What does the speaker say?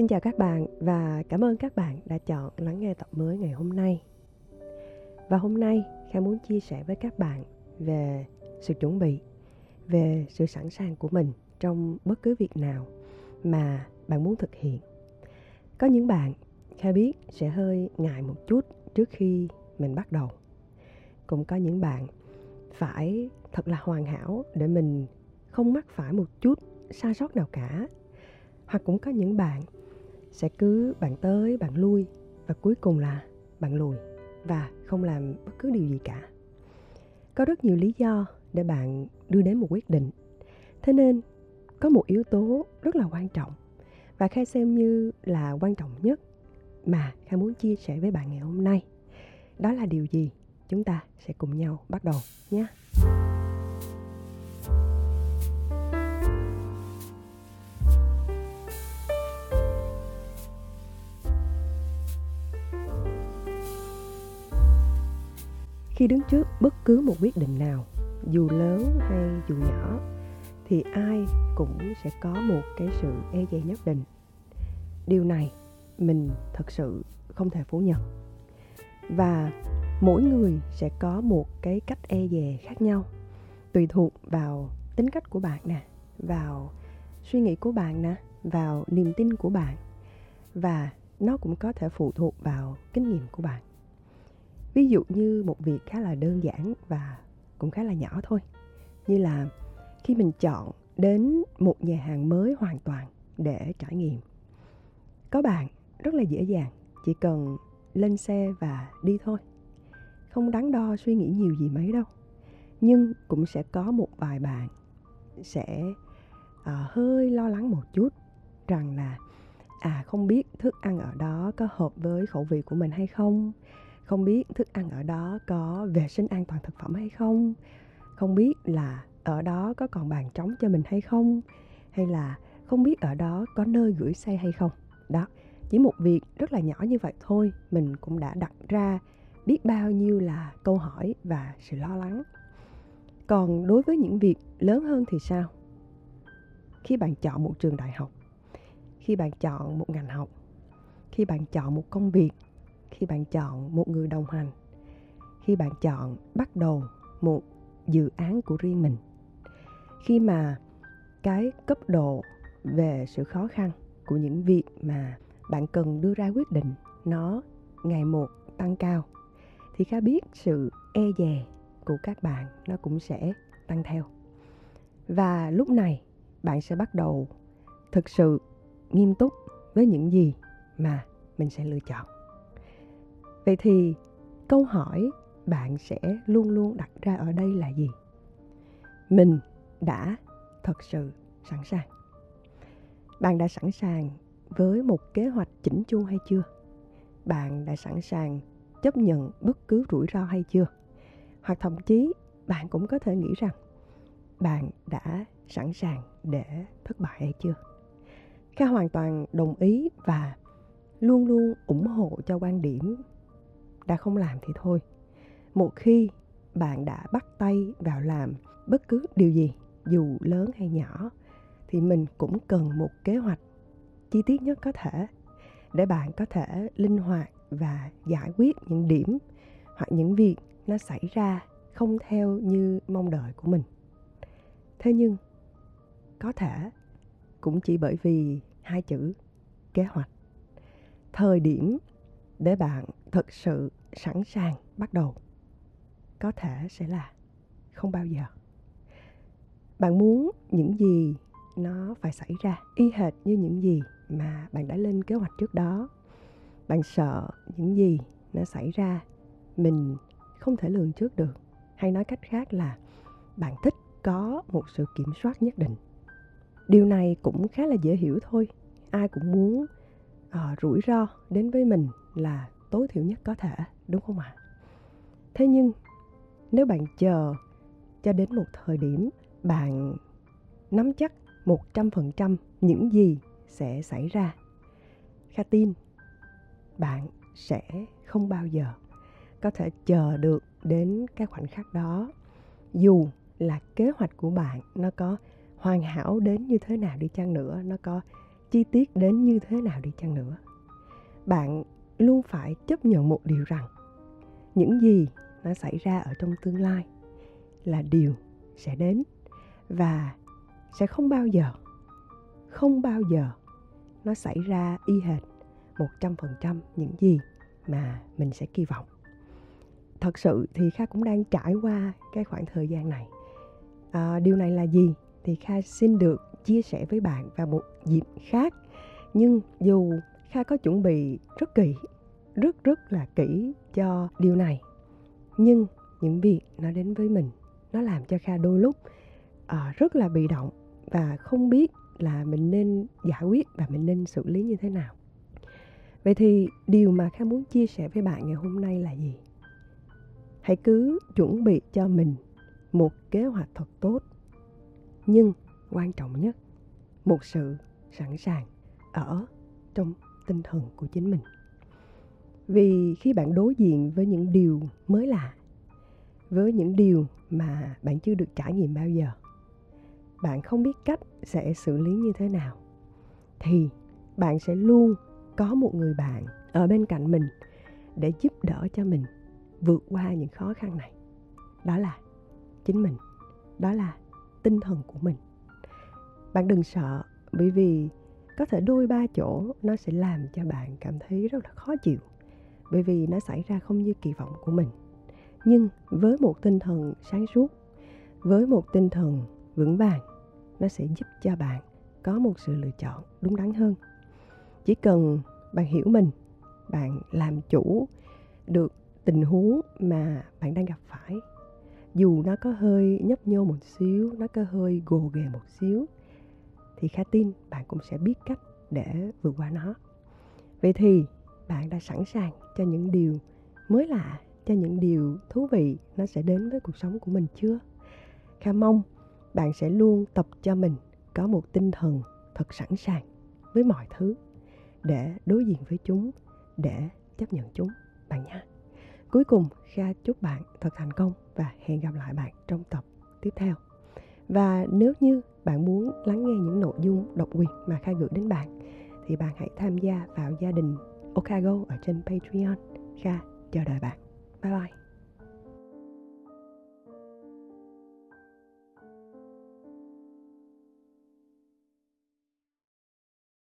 Xin chào các bạn và cảm ơn các bạn đã chọn lắng nghe tập mới ngày hôm nay. Và hôm nay Kha muốn chia sẻ với các bạn về sự chuẩn bị, về sự sẵn sàng của mình trong bất cứ việc nào mà bạn muốn thực hiện. Có những bạn Kha biết sẽ hơi ngại một chút trước khi mình bắt đầu. Cũng có những bạn phải thật là hoàn hảo để mình không mắc phải một chút sai sót nào cả hoặc cũng có những bạn sẽ cứ bạn tới, bạn lui và cuối cùng là bạn lùi và không làm bất cứ điều gì cả. Có rất nhiều lý do để bạn đưa đến một quyết định. Thế nên, có một yếu tố rất là quan trọng và khai xem như là quan trọng nhất mà khai muốn chia sẻ với bạn ngày hôm nay. Đó là điều gì? Chúng ta sẽ cùng nhau bắt đầu nhé. Khi đứng trước bất cứ một quyết định nào, dù lớn hay dù nhỏ, thì ai cũng sẽ có một cái sự e dè nhất định. Điều này mình thật sự không thể phủ nhận. Và mỗi người sẽ có một cái cách e dè khác nhau, tùy thuộc vào tính cách của bạn nè, vào suy nghĩ của bạn nè, vào niềm tin của bạn, và nó cũng có thể phụ thuộc vào kinh nghiệm của bạn ví dụ như một việc khá là đơn giản và cũng khá là nhỏ thôi. Như là khi mình chọn đến một nhà hàng mới hoàn toàn để trải nghiệm. Có bạn rất là dễ dàng chỉ cần lên xe và đi thôi. Không đắn đo suy nghĩ nhiều gì mấy đâu. Nhưng cũng sẽ có một vài bạn sẽ à, hơi lo lắng một chút rằng là à không biết thức ăn ở đó có hợp với khẩu vị của mình hay không không biết thức ăn ở đó có vệ sinh an toàn thực phẩm hay không? Không biết là ở đó có còn bàn trống cho mình hay không? Hay là không biết ở đó có nơi gửi xe hay không? Đó, chỉ một việc rất là nhỏ như vậy thôi, mình cũng đã đặt ra biết bao nhiêu là câu hỏi và sự lo lắng. Còn đối với những việc lớn hơn thì sao? Khi bạn chọn một trường đại học, khi bạn chọn một ngành học, khi bạn chọn một công việc khi bạn chọn một người đồng hành, khi bạn chọn bắt đầu một dự án của riêng mình. Khi mà cái cấp độ về sự khó khăn của những việc mà bạn cần đưa ra quyết định nó ngày một tăng cao, thì khá biết sự e dè của các bạn nó cũng sẽ tăng theo. Và lúc này, bạn sẽ bắt đầu thực sự nghiêm túc với những gì mà mình sẽ lựa chọn vậy thì, câu hỏi bạn sẽ luôn luôn đặt ra ở đây là gì? Mình đã thật sự sẵn sàng. Bạn đã sẵn sàng với một kế hoạch chỉnh chu hay chưa? Bạn đã sẵn sàng chấp nhận bất cứ rủi ro hay chưa? Hoặc thậm chí, bạn cũng có thể nghĩ rằng bạn đã sẵn sàng để thất bại hay chưa? Kha hoàn toàn đồng ý và luôn luôn ủng hộ cho quan điểm đã không làm thì thôi. Một khi bạn đã bắt tay vào làm bất cứ điều gì, dù lớn hay nhỏ, thì mình cũng cần một kế hoạch chi tiết nhất có thể để bạn có thể linh hoạt và giải quyết những điểm hoặc những việc nó xảy ra không theo như mong đợi của mình. Thế nhưng, có thể cũng chỉ bởi vì hai chữ kế hoạch. Thời điểm để bạn thực sự sẵn sàng bắt đầu. Có thể sẽ là không bao giờ. Bạn muốn những gì nó phải xảy ra y hệt như những gì mà bạn đã lên kế hoạch trước đó. Bạn sợ những gì nó xảy ra mình không thể lường trước được. Hay nói cách khác là bạn thích có một sự kiểm soát nhất định. Điều này cũng khá là dễ hiểu thôi. Ai cũng muốn uh, rủi ro đến với mình là tối thiểu nhất có thể, đúng không ạ? Thế nhưng, nếu bạn chờ cho đến một thời điểm bạn nắm chắc một trăm phần trăm những gì sẽ xảy ra, kha tin bạn sẽ không bao giờ có thể chờ được đến cái khoảnh khắc đó, dù là kế hoạch của bạn nó có hoàn hảo đến như thế nào đi chăng nữa, nó có chi tiết đến như thế nào đi chăng nữa. Bạn luôn phải chấp nhận một điều rằng những gì nó xảy ra ở trong tương lai là điều sẽ đến và sẽ không bao giờ không bao giờ nó xảy ra y hệt một trăm phần trăm những gì mà mình sẽ kỳ vọng. Thật sự thì kha cũng đang trải qua cái khoảng thời gian này. À, điều này là gì? Thì kha xin được chia sẻ với bạn vào một dịp khác nhưng dù kha có chuẩn bị rất kỹ rất rất là kỹ cho điều này. Nhưng những việc nó đến với mình nó làm cho kha đôi lúc uh, rất là bị động và không biết là mình nên giải quyết và mình nên xử lý như thế nào. Vậy thì điều mà kha muốn chia sẻ với bạn ngày hôm nay là gì? Hãy cứ chuẩn bị cho mình một kế hoạch thật tốt nhưng quan trọng nhất một sự sẵn sàng ở trong tinh thần của chính mình vì khi bạn đối diện với những điều mới lạ, với những điều mà bạn chưa được trải nghiệm bao giờ, bạn không biết cách sẽ xử lý như thế nào, thì bạn sẽ luôn có một người bạn ở bên cạnh mình để giúp đỡ cho mình vượt qua những khó khăn này. Đó là chính mình, đó là tinh thần của mình. Bạn đừng sợ, bởi vì có thể đôi ba chỗ nó sẽ làm cho bạn cảm thấy rất là khó chịu bởi vì nó xảy ra không như kỳ vọng của mình. Nhưng với một tinh thần sáng suốt, với một tinh thần vững vàng, nó sẽ giúp cho bạn có một sự lựa chọn đúng đắn hơn. Chỉ cần bạn hiểu mình, bạn làm chủ được tình huống mà bạn đang gặp phải, dù nó có hơi nhấp nhô một xíu, nó có hơi gồ ghề một xíu, thì khá tin bạn cũng sẽ biết cách để vượt qua nó. Vậy thì bạn đã sẵn sàng cho những điều mới lạ, cho những điều thú vị nó sẽ đến với cuộc sống của mình chưa? Kha mong bạn sẽ luôn tập cho mình có một tinh thần thật sẵn sàng với mọi thứ để đối diện với chúng, để chấp nhận chúng bạn nhé. Cuối cùng, kha chúc bạn thật thành công và hẹn gặp lại bạn trong tập tiếp theo. Và nếu như bạn muốn lắng nghe những nội dung độc quyền mà kha gửi đến bạn, thì bạn hãy tham gia vào gia đình Okago ở trên Patreon. Kha chờ đợi bạn. Bye bye.